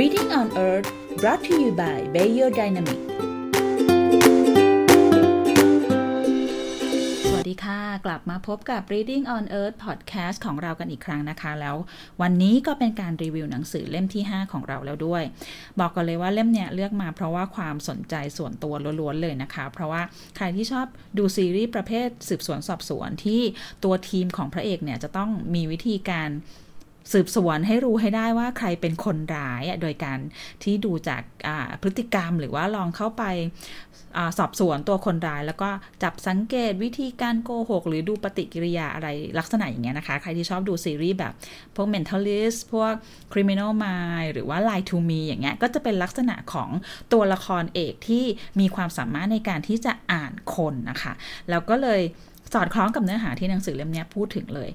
Reading on Earth brought to you by Bayer Dynamic สวัสดีค่ะ กลับมาพบกับ Reading on Earth podcast ของเรากันอีกครั้งนะคะ แล้ววันนี้ก็เป็นการรีวิวหนังสือเล่มที่ 5 ของเราแล้วด้วย บอกกันเลยว่าเล่มเนี้ยเลือกมาเพราะว่าความสนใจส่วนตัวล้วนๆเลยนะคะ เพราะว่าใครที่ชอบดูซีรีส์ประเภทสืบสวนสอบสวนที่ตัวทีมของพระเอกเนี่ยจะต้องมีวิธีการ สืบสวนให้รู้ให้ได้ว่าใครเป็นคนร้ายโดยการที่ดูจากพฤติกรรมหรือว่าลองเข้าไปอสอบสวนตัวคนร้าย แล้วก็จับสังเกตวิธีการโกหก หรือดูปฏิกิริยาอะไรลักษณะอย่างเงี้ยนะคะ ใครที่ชอบดูซีรีส์แบบ พวก mentalist พวก criminal mind หรือว่า lie to me อย่างเงี้ยก็จะเป็นลักษณะของตัวละครเอกที่มีความสามารถในการที่จะอ่านคนนะคะ แล้วก็เลยสอดคล้องกับเนื้อหาที่หนังสือเล่มนี้พูดถึงเลย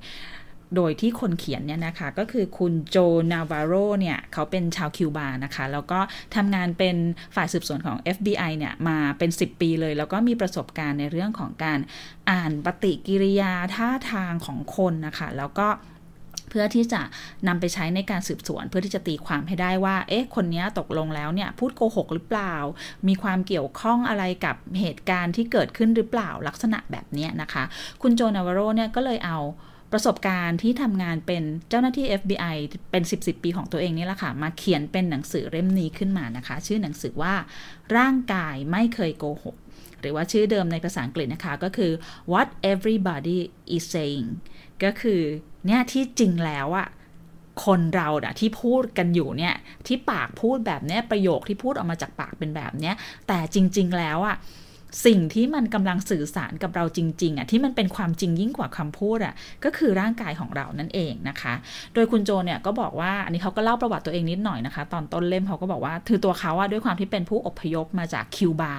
โดยที่คนเขียนเนี่ยนะคะ ก็คือคุณโจนาวาโรเนี่ย เขาเป็นชาวคิวบานะคะ แล้วก็ทำงานเป็นฝ่ายสืบสวนของ FBI เนี่ย มาเป็น 10 ปีเลย แล้วก็มีประสบการณ์ในเรื่องของการอ่านปฏิกิริยาท่าทางของคนนะคะ แล้วก็เพื่อที่จะนำไปใช้ในการสืบสวน เพื่อที่จะตีความให้ได้ว่า เอ๊ะ คนนี้ตกลงแล้วเนี่ย พูดโกหกหรือเปล่า มีความเกี่ยวข้องอะไรกับเหตุการณ์ที่เกิดขึ้นหรือเปล่าลักษณะแบบนี้นะคะ คุณโจนาวาโรเนี่ยก็เลยเอา ประสบการณ์ที่ทำงานเป็นเจ้าหน้าที่ FBI เป็น 10บสปีของตัวเองนี่แหละค่ะ มาเขียนเป็นหนังสือเล่มนี้ขึ้นมานะคะ ชื่อหนังสือว่าร่างกายไม่เคยโกหก หรือว่าชื่อเดิมในภาษาอังกฤษนะคะก็คือ what everybody is saying ก็คือเนี่ยที่จริงแล้วอะคนเราอะที่พูดกันอยู่เนี่ยที่ปากพูดแบบเนี้ยประโยคที่พูดออกมาจากปากเป็นแบบเนี้ยแต่จริง ๆ แล้วอะ สิ่งที่มันกำลังสื่อสารกับเราจริง ๆอะที่มันเป็นความจริงยิ่งกว่าคำพูดอะก็คือร่างกายของเรานั่นเองนะคะ โดยคุณโจเนี่ยก็บอกว่าอันนี้เขาก็เล่าประวัติตัวเองนิดหน่อยนะคะ ตอนต้นเล่มเขาก็บอกว่าคือตัวเขาอะด้วยความที่เป็นผู้อพยพมาจากคิวบา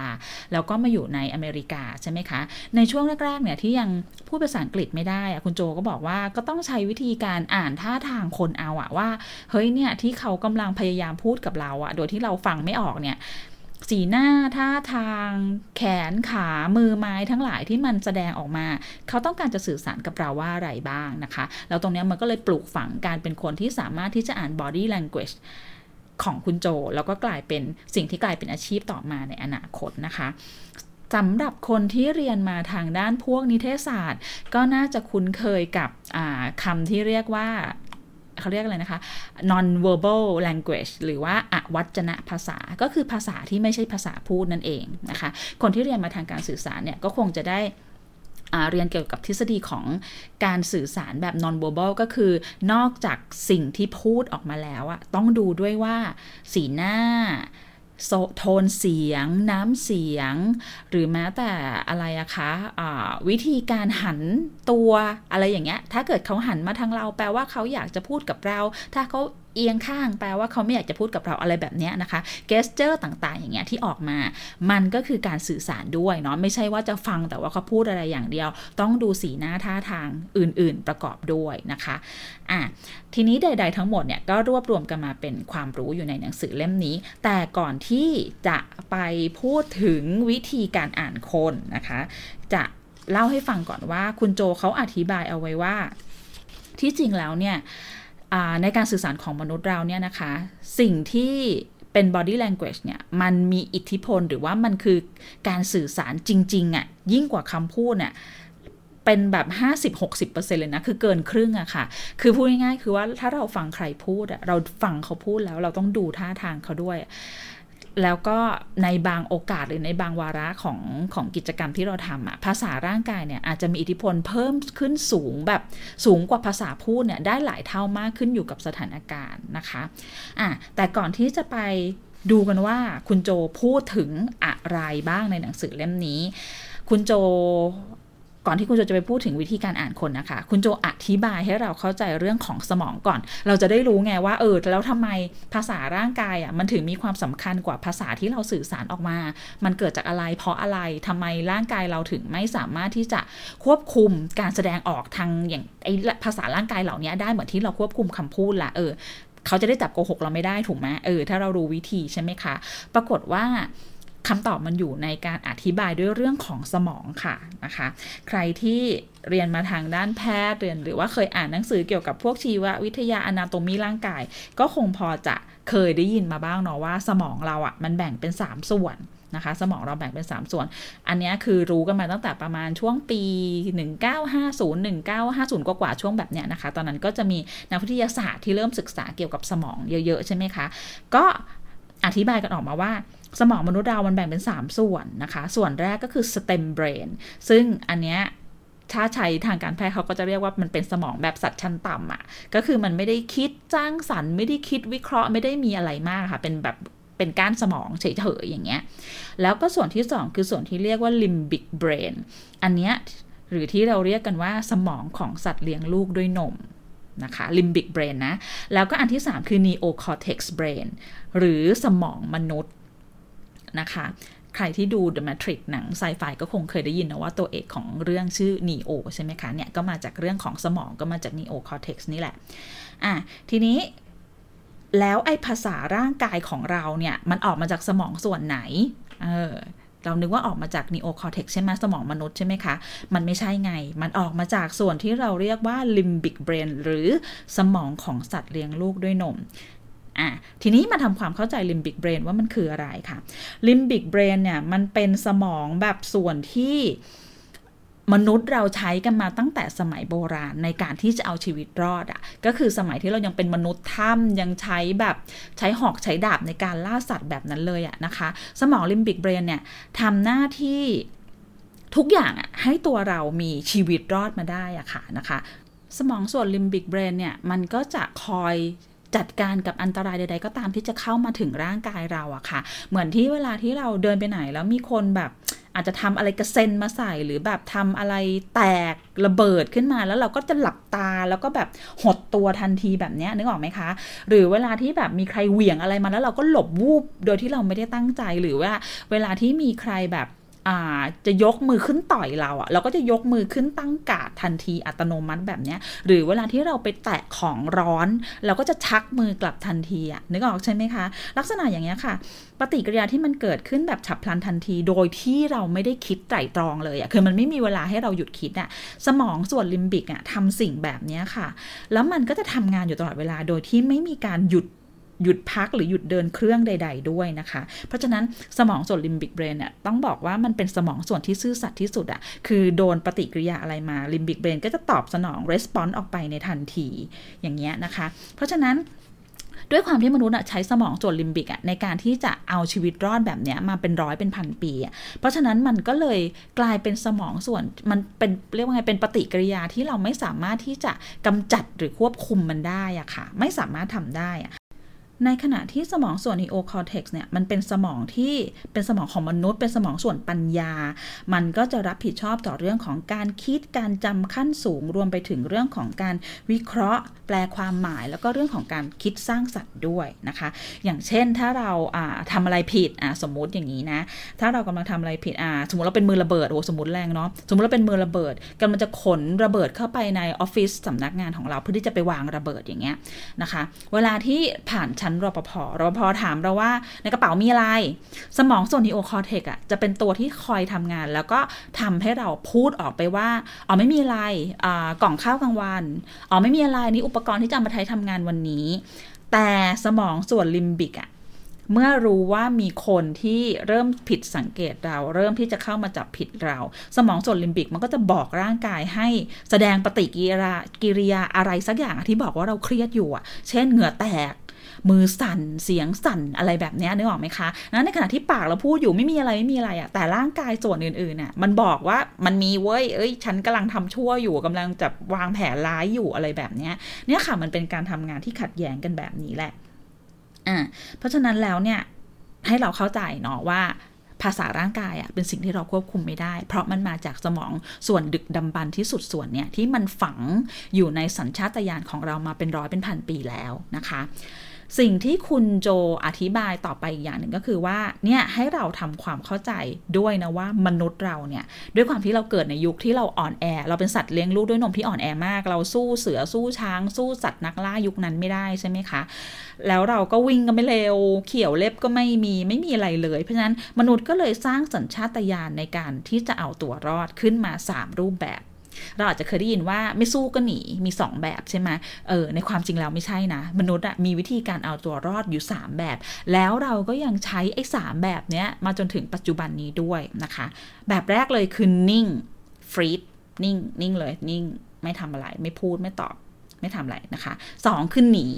แล้วก็มาอยู่ในอเมริกาใช่ไหมคะ ในช่วงแรกๆเนี่ยที่ยังพูดภาษาอังกฤษไม่ได้อะคุณโจก็บอกว่าก็ต้องใช้วิธีการอ่านท่าทางคนเอาอะว่าเฮ้ยเนี่ยที่เขากำลังพยายามพูดกับเราอะโดยที่เราฟังไม่ออกเนี่ย สีหน้าท่าทาง แขนขามือไม้ทั้งหลายที่มันแสดงออกมา เขาต้องการจะสื่อสารกับเราว่าอะไรบ้างนะคะ แล้วตรงนี้มันก็เลยปลูกฝังการเป็นคนที่สามารถที่จะอ่าน body language ของคุณโจ แล้วก็กลายเป็นสิ่งที่กลายเป็นอาชีพต่อมาในอนาคตนะคะสำหรับคนที่เรียนมาทางด้านพวกนิเทศศาสตร์ ก็น่าจะคุ้นเคยกับคำที่เรียกว่า เขาเรียกอะไรนะคะ non verbal language หรือว่าอวัจนะภาษาก็คือภาษาที่ไม่ใช่ภาษาพูดนั่นเองนะคะ คนที่เรียนมาทางการสื่อสารเนี่ยก็คงจะได้เรียนเกี่ยวกับทฤษฎีของการสื่อสารแบบ non verbal ก็คือนอกจากสิ่งที่พูดออกมาแล้วอะต้องดูด้วยว่าสีหน้า โทนเสียง น้ำเสียง หรือแม้แต่อะไรอะคะะวิธีการหันตัวอะไรอย่างเงี้ยถ้าเกิดเขาหันมาทางเราแปลว่าเขาอยากจะพูดกับเรา ถ้าเขาเอียงข้างแปลว่าเขาไม่อยากจะพูดกับเราอะไรแบบนี้นะคะเกสเจอร์ต่างๆ อย่างเงี้ยที่ออกมา มันก็คือการสื่อสารด้วยเนาะไม่ใช่ว่าจะฟังแต่ว่าเขาพูดอะไรอย่างเดียว ต้องดูสีหน้าท่าทางอื่น ๆ ประกอบด้วยนะคะอะทีนี้ใด ๆ ทั้งหมดเนี่ยก็รวบรวมกันมาเป็นความรู้อยู่ในหนังสือเล่มนี้ แต่ก่อนที่จะไปพูดถึงวิธีการอ่านคนนะคะ จะเล่าให้ฟังก่อนว่าคุณโจเขาอธิบายเอาไว้ว่า ที่จริงแล้วเนี่ย ในการสื่อสารของมนุษย์เราเนี่ยนะคะ สิ่งที่เป็น body language เนี่ย มันมีอิทธิพลหรือว่ามันคือการสื่อสารจริง ๆอะ่ะ ยิ่งกว่าคำพูดเนี่ยเป็นแบบ 50-60%เลยนะ คือเกินครึ่งอะค่ะ คือพูดง่ายๆ คือว่าถ้าเราฟังใครพูดอะเราฟังเขาพูดแล้วเราต้องดูท่าทางเขาด้วย แล้วก็ในบางโอกาสหรือในบางวาระของของกิจกรรมที่เราทำอะภาษาร่างกายเนี่ยอาจจะมีอิทธิพลเพิ่มขึ้นสูงแบบสูงกว่าภาษาพูดเนี่ยได้หลายเท่ามากขึ้นอยู่กับสถานการณ์นะคะอะแต่ก่อนที่จะไปดูกันว่าคุณโจพูดถึงอะไรบ้างในหนังสือเล่มนี้ คุณโจ ก่อนที่คุณโจจะไปพูดถึงวิธีการอ่านคนนะคะ คุณโจอธิบายให้เราเข้าใจเรื่องของสมองก่อน เราจะได้รู้ไงว่าเออแล้วทำไมภาษาร่างกายอะมันถึงมีความสำคัญกว่าภาษาที่เราสื่อสารออกมา มันเกิดจากอะไร เพราะอะไรทำไมร่างกายเราถึงไม่สามารถที่จะควบคุมการแสดงออกทางอย่างไอภาษาร่างกายเหล่านี้ได้เหมือนที่เราควบคุมคำพูดละเออเขาจะได้จับโกหกเราไม่ได้ถูกไหมเออถ้าเรารู้วิธีใช่ไหมคะ ปรากฏว่า คำตอบมันอยู่ในการอธิบายด้วยเรื่องของสมองค่ะนะคะ ใครที่เรียนมาทางด้านแพทย์เรียนหรือว่าเคยอ่านหนังสือเกี่ยวกับพวกชีววิทยาอนาโตมีร่างกาย ก็คงพอจะเคยได้ยินมาบ้างเนาะว่าสมองเราอะ่ะมันแบ่งเป็น 3 ส่วนนะคะสมองเราแบ่งเป็น 3 ส่วน อันนี้คือรู้กันมาตั้งแต่ประมาณช่วงปี 1950 1950 กว่าๆช่วงแบบเนี้ยนะคะ ตอนนั้นก็จะมีนักวิทยาศาสตร์ที่เริ่มศึกษาเกี่ยวกับสมองเยอะๆ ใช่ไหมคะ ก็อธิบายกันออกมาว่า สมองมนุษย์เรามันแบ่งเป็น 3 ส่วนนะคะ ส่วนแรกก็คือ stem brain ซึ่งอันเนี้ยถ้าใช้ทางการแพทย์เขาก็จะเรียกว่ามันเป็นสมองแบบสัตว์ชั้นต่ำอะ่ะ ก็คือมันไม่ได้คิดจ้างสรรไม่ได้คิดวิเคราะห์ไม่ได้มีอะไรมากค่ะ เป็นแบบเป็นก้านสมองเฉยๆอย่างเงี้ย แล้วก็ส่วนที่ 2 คือส่วนที่เรียกว่า limbic brain อันเนี้ยหรือที่เราเรียกกันว่าสมองของสัตว์เลี้ยงลูกด้วยนมนะคะ limbic brain นะ แล้วก็อันที่ 3 คือ neocortex brain หรือสมองมนุษย์ นะคะ ใครที่ดู The Matrix หนังไซไฟก็คงเคยได้ยินนะว่าตัวเอกของเรื่องชื่อ Neo ใช่ไหมคะ เนี่ย ก็มาจากเรื่องของสมองก็มาจาก Neocortex นี่แหละ อะ ทีนี้แล้วไอ้ภาษาร่างกายของเราเนี่ย มันออกมาจากสมองส่วนไหน เออเรานึกว่าออกมาจาก neocortex ใช่ไหมสมองมนุษย์ใช่ไหมคะ มันไม่ใช่ไง มันออกมาจากส่วนที่เราเรียกว่า limbic brain หรือสมองของสัตว์เลี้ยงลูกด้วยนม อะทีนี้มาทำความเข้าใจ limbic brain ว่ามันคืออะไรค่ะ limbic brain เนี่ยมันเป็นสมองแบบส่วนที่มนุษย์เราใช้กันมาตั้งแต่สมัยโบราณในการที่จะเอาชีวิตรอดอะ่ะก็คือสมัยที่เรายังเป็นมนุษย์ถ้ำยังใช้แบบใช้หอกใช้ดาบในการล่าสัตว์แบบนั้นเลยอะนะคะ สมองลิมบิกเบรนเนี่ยทำหน้าที่ทุกอย่างอะให้ตัวเรามีชีวิตรอดมาได้อะค่ะนะคะ สมองส่วน limbic brain เนี่ยมันก็จะคอย จัดการกับอันตรายใด ๆ ก็ตามที่จะเข้ามาถึงร่างกายเราอะค่ะ เหมือนที่เวลาที่เราเดินไปไหนแล้วมีคนแบบอาจจะทำอะไรกระเซ็นมาใส่หรือแบบทำอะไรแตกระเบิดขึ้นมาแล้วเราก็จะหลับตาแล้วก็แบบหดตัวทันทีแบบนี้นึกออกไหมคะ หรือเวลาที่แบบมีใครเหวี่ยงอะไรมาแล้วเราก็หลบวูบโดยที่เราไม่ได้ตั้งใจหรือว่า เวลาที่มีใครแบบ จะยกมือขึ้นต่อยเราอะเราก็จะยกมือขึ้นตั้งกาดทันทีอัตโนมัติแบบนี้หรือเวลาที่เราไปแตะของร้อน เราก็จะชักมือกลับทันทีอะนึกออกใช่ไหมคะ ลักษณะอย่างเงี้ยค่ะ ปฏิกิริยาที่มันเกิดขึ้นแบบฉับพลันทันที โดยที่เราไม่ได้คิดไตร่ตรองเลยอะคือมันไม่มีเวลาให้เราหยุดคิดอะสมองส่วนลิมบิกอะทำสิ่งแบบนี้ค่ะ แล้วมันก็จะทำงานอยู่ตลอดเวลาโดยที่ไม่มีการหยุด หยุดพักหรือหยุดเดินเครื่องใด ๆ ด้วยนะคะ เพราะฉะนั้นสมองส่วน limbic brain เนี่ยต้องบอกว่ามันเป็นสมองส่วนที่ซื่อสัตย์ที่สุดอะคือโดนปฏิกิริยาอะไรมา limbic brain ก็จะตอบสนอง response ออกไปในทันทีอย่างเงี้ยนะคะ เพราะฉะนั้นด้วยความที่มนุษย์ใช้สมองส่วนลิมบิกในการที่จะเอาชีวิตรอดแบบนี้มาเป็นร้อยเป็นพันปี เพราะฉะนั้นมันก็เลยกลายเป็นสมองส่วนมันเป็นเรียกว่าไงเป็นปฏิกิริยาที่เราไม่สามารถที่จะกำจัดหรือควบคุมมันได้อะค่ะ ไม่สามารถทำได้อะ ในขณะที่สมองส่วน neocortex เนี่ยมันเป็นสมองที่เป็นสมองของมนุษย์ เป็นสมองส่วนปัญญา มันก็จะรับผิดชอบต่อเรื่องของการคิดการจำขั้นสูง รวมไปถึงเรื่องของการวิเคราะห์ แปลความหมาย แล้วก็เรื่องของการคิดสร้างสรรค์ด้วยนะคะ อย่างเช่นถ้าเราทำอะไรผิดสมมุติอย่างนี้นะ ถ้าเรากำลังทำอะไรผิดสมมติเราเป็นมือระเบิดโอ้สมมติแรงเนาะสมมติเราเป็นมือระเบิดกำลังจะขนระเบิดเข้าไปในออฟฟิศสำนักงานของเราเพื่อที่จะไปวางระเบิดอย่างเงี้ยนะคะ เวลาที่ผ่านชั้นรปภรปภถามเราว่าในกระเป๋ามีอะไร สมองส่วน neocortex อะจะเป็นตัวที่คอยทำงาน แล้วก็ทำให้เราพูดออกไปว่าอ๋อไม่มีอะไรกล่องข้าวกลางวันอ๋อไม่มีอะไรนี่อุปกรณ์ที่จะมาใช้ทำงานวันนี้ แต่สมองส่วนลิมบิกอะเมื่อรู้ว่ามีคนที่เริ่มผิดสังเกตเรา เริ่มที่จะเข้ามาจับผิดเรา สมองส่วนลิมบิกมันก็จะบอกร่างกายให้แสดงปฏิกิริยากิริยาอะไรสักอย่างที่บอกว่าเราเครียดอยู่อะ เช่นเหงื่อแตก มือสั่นเสียงสั่นอะไรแบบนี้นึกออกไหมคะนะในขณะที่ปากเราพูดอยู่ไม่มีอะไรไม่มีอะไรอะแต่ร่างกายส่วนอื่นๆน่ะมันบอกว่ามันมีเว้ยเอ้ย ฉันกำลังทำชั่วอยู่กำลังจะวางแผนร้ายอยู่อะไรแบบนี้เนี่ยค่ะมันเป็นการทำงานที่ขัดแย้งกันแบบนี้แหละอ่าเพราะฉะนั้นแล้วเนี่ยให้เราเข้าใจเนาะว่าภาษาร่างกายอะ่ะเป็นสิ่งที่เราควบคุมไม่ได้ เพราะมันมาจากสมองส่วนดึกดำบรรที่สุดส่วนเนี่ยที่มันฝังอยู่ในสัญชาตญาณของเรามาเป็นร้อยเป็นพันปีแล้วนะคะ สิ่งที่คุณโจอธิบายต่อไปอีกอย่างหนึ่งก็คือว่าเนี่ยให้เราทำความเข้าใจด้วยนะว่ามนุษย์เราเนี่ยด้วยความที่เราเกิดในยุคที่เราอ่อนแอ เราเป็นสัตว์เลี้ยงลูกด้วยนมที่อ่อนแอมาก เราสู้เสือสู้ช้าง สู้สัตว์นักล่ายุคนั้นไม่ได้ใช่ไหมคะ แล้วเราก็วิ่งก็ไม่เร็ว เขี่ยวเล็บก็ไม่มีไม่มีอะไรเลย เพราะฉะนั้นมนุษย์ก็เลยสร้างสัญชาตญาณในการที่จะเอาตัวรอดขึ้นมา 3 รูปแบบ เราอาจจะเคยได้ยินว่าไม่สู้ก็หนีมี 2 แบบใช่ไหมเออในความจริงแล้วไม่ใช่นะ มนุษย์อะมีวิธีการเอาตัวรอดอยู่ 3 แบบ แล้วเราก็ยังใช้ไอ้สแบบเนี้ยมาจนถึงปัจจุบันนี้ด้วยนะคะ แบบแรกเลยคือนิ่งฟรีดนิ่งนิ่งเลยนิ่งไม่ทำอะไร ไม่พูดไม่ตอบไม่ทำอะไรนะคะสองคือหนี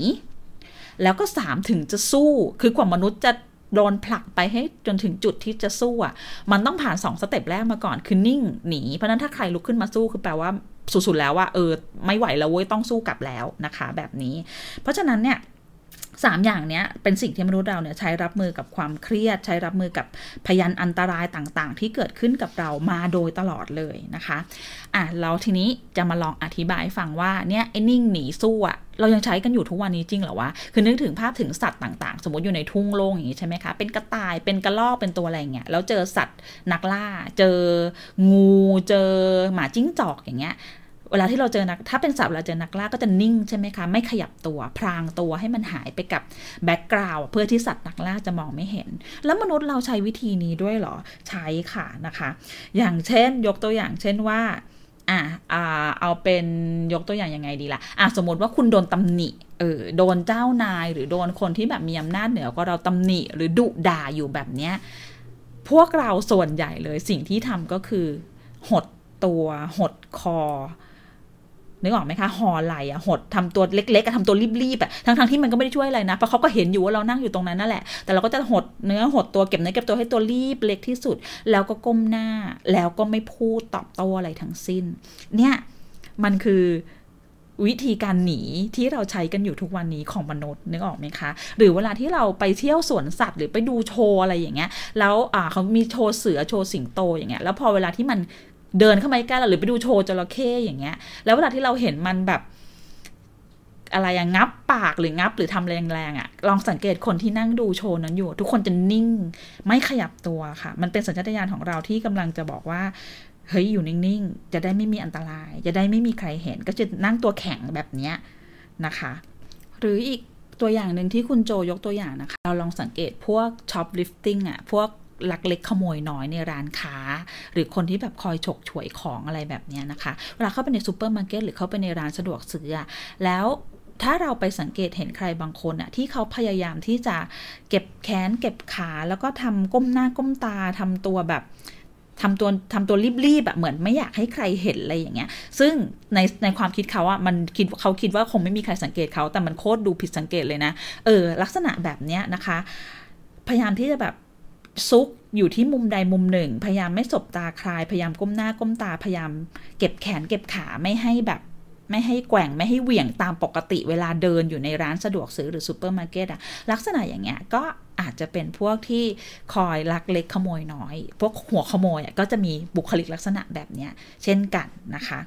แล้วก็สามถึงจะสู้คือกว่ามนุษย์จะ โดนผลักไปให้จนถึงจุดที่จะสู้อะ มันต้องผ่านสองสเต็ปแรกมาก่อนคือนิ่งหนี เพราะนั้นถ้าใครลุกขึ้นมาสู้คือแปลว่าสุดๆแล้วว่าเออไม่ไหวแล้วเว้ยต้องสู้กลับแล้วนะคะ แบบนี้ เพราะฉะนั้นเนี่ย สามอย่างเนี้ยเป็นสิ่งที่มนุษย์เราเนี่ยใช้รับมือกับความเครียด ใช้รับมือกับพยันอันตรายต่างๆ ที่เกิดขึ้นกับเรามาโดยตลอดเลยนะคะอะเราทีนี้จะมาลองอธิบายฟังว่าเนี่ยไอ้นิ่งหนีสู้อะเรายังใช้กันอยู่ทุกวันนี้จริงเหรอวะ คือนึกถึงภาพถึงสัตว์ต่างๆ สมมติอยู่ในทุ่งโล่งอย่างนี้ใช่ไหมคะ เป็นกระต่าย เป็นกระรอก เป็นตัวอะไรเงี้ย แล้วเจอสัตว์นักล่า เจองู เจอหมาจิ้งจอกอย่างเงี้ย เวลาที่เราเจอนัก ถ้าเป็นสัตว์เวลาเจอนักล่าก็จะนิ่งใช่ไหมคะ ไม่ขยับตัว พรางตัวให้มันหายไปกับแบ็กกราวด์เพื่อที่สัตว์นักล่าจะมองไม่เห็น แล้วมนุษย์เราใช้วิธีนี้ด้วยหรอ ใช้ค่ะนะคะ อย่างเช่น ยกตัวอย่างเช่นว่าอ่า เอาเป็นยกตัวอย่างยังไงดีละ่ะ อะสมมติว่าคุณโดนตำหนิ เออ โดนเจ้านายหรือโดนคนที่แบบมีอำนาจเหนือก็เราตำหนิหรือดุด่าอยู่แบบเนี้ย พวกเราส่วนใหญ่เลยสิ่งที่ทำก็คือ หดตัว หดคอ นึกออกไหมคะหอไหลอะหดทำตัวเล็กๆทำตัวรีบๆอะทั้งๆที่มันก็ไม่ได้ช่วยอะไรนะเพราะเขาก็เห็นอยู่ว่าเรานั่งอยู่ตรงนั้นนั่นแหละ แต่เราก็จะหดเนื้อหดตัวเก็บเนื้อเก็บตัวให้ตัวรีบเล็กที่สุด แล้วก็ก้มหน้า แล้วก็ไม่พูดตอบโต้อะไรทั้งสิ้น เนี่ยมันคือวิธีการหนีที่เราใช้กันอยู่ทุกวันนี้ของมนุษย์นึกออกไหมคะ หรือเวลาที่เราไปเที่ยวสวนสัตว์ หรือไปดูโชว์อะไรอย่างเงี้ย แล้วเขามีโชว์เสือโชว์สิงโตอย่างเงี้ยแล้วพอเวลาที่มัน เดินเข้ามาใกล้เราหรือไปดูโชว์จระเข้อย่างเงี้ย แล้วเวลาที่เราเห็นมันแบบ อะไรอะงับปากหรืองับหรือทำแรงๆอะลองสังเกตคนที่นั่งดูโชว์นั้นอยู่ ทุกคนจะนิ่งไม่ขยับตัวค่ะ มันเป็นสัญชาตญาณของเราที่กำลังจะบอกว่าเฮ้ยอยู่นิ่งๆ จะได้ไม่มีอันตราย จะได้ไม่มีใครเห็น ก็จะนั่งตัวแข็งแบบเนี้ยนะคะ หรืออีกตัวอย่างหนึ่งที่คุณโจยกตัวอย่างนะคะ เราลองสังเกตพวก shoplifting อะ พวก ลักเล็กขโมยน้อยในร้านค้า หรือคนที่แบบคอยฉกฉวยของอะไรแบบนี้นะคะเวลาเข้าไปในซูเปอร์มาร์เก็ตหรือเข้าไปในร้านสะดวกซื้อแล้วถ้าเราไปสังเกตเห็นใครบางคนอะที่เขาพยายามที่จะเก็บแขนเก็บขาแล้วก็ทำก้มหน้าก้มตาทำตัวแบบทำตัวทำตัวรีบๆแบบเหมือนไม่อยากให้ใครเห็นอะไรอย่างเงี้ย ซึ่งในในความคิดเขาอะมันคิดเขาคิดว่าคงไม่มีใครสังเกตเขาแต่มันโคตรดูผิดสังเกตเลยนะ เออ ลักษณะแบบเนี้ยนะคะ พยายามที่จะแบบ ซุกอยู่ที่มุมใดมุมหนึ่ง พยายามไม่สบตาใครพยายามก้มหน้าก้มตาพยายาม เก็บแขนเก็บขาไม่ให้แบบ ไม่ให้แกว่งไม่ให้เหวี่ยงตามปกติเวลาเดินอยู่ในร้านสะดวกซื้อหรือซูเปอร์มาร์เก็ตอะลักษณะอย่างเงี้ยก็อาจจะเป็นพวกที่คอยลักเล็กขโมยน้อย พวกหัวขโมยก็จะมีบุคลิกลักษณะแบบเนี้ยเช่นกันนะคะ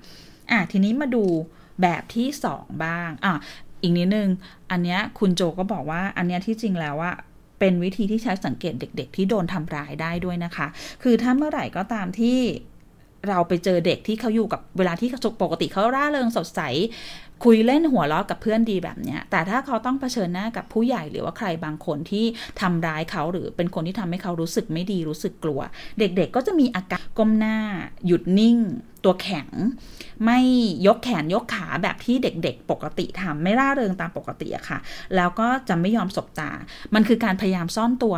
อะทีนี้มาดูแบบที่ 2 บ้างอะอีกนิดนึง อันเนี้ยคุณโจก็บอกว่าอันเนี้ยที่จริงแล้วว่า เป็นวิธีที่ใช้สังเกตเด็ก ๆ ที่โดนทำร้ายได้ด้วยนะคะ คือถ้าเมื่อไหร่ก็ตามที่เราไปเจอเด็กที่เขาอยู่กับเวลาที่ปกติเขาร่าเริงสดใส คุยเล่นหัวเราะกับเพื่อนดีแบบนี้แต่ถ้าเขาต้องเผชิญหน้ากับผู้ใหญ่หรือว่าใครบางคนที่ทำร้ายเขาหรือเป็นคนที่ทำให้เขารู้สึกไม่ดีรู้สึกกลัว เด็กๆก็จะมีอาการก้มหน้า หยุดนิ่ง ตัวแข็ง ไม่ยกแขนยกขาแบบที่เด็กๆ ปกติทำไม่ร่าเริงตามปกติอะค่ะ แล้วก็จะไม่ยอมสบตา มันคือการพยายามซ่อนตัว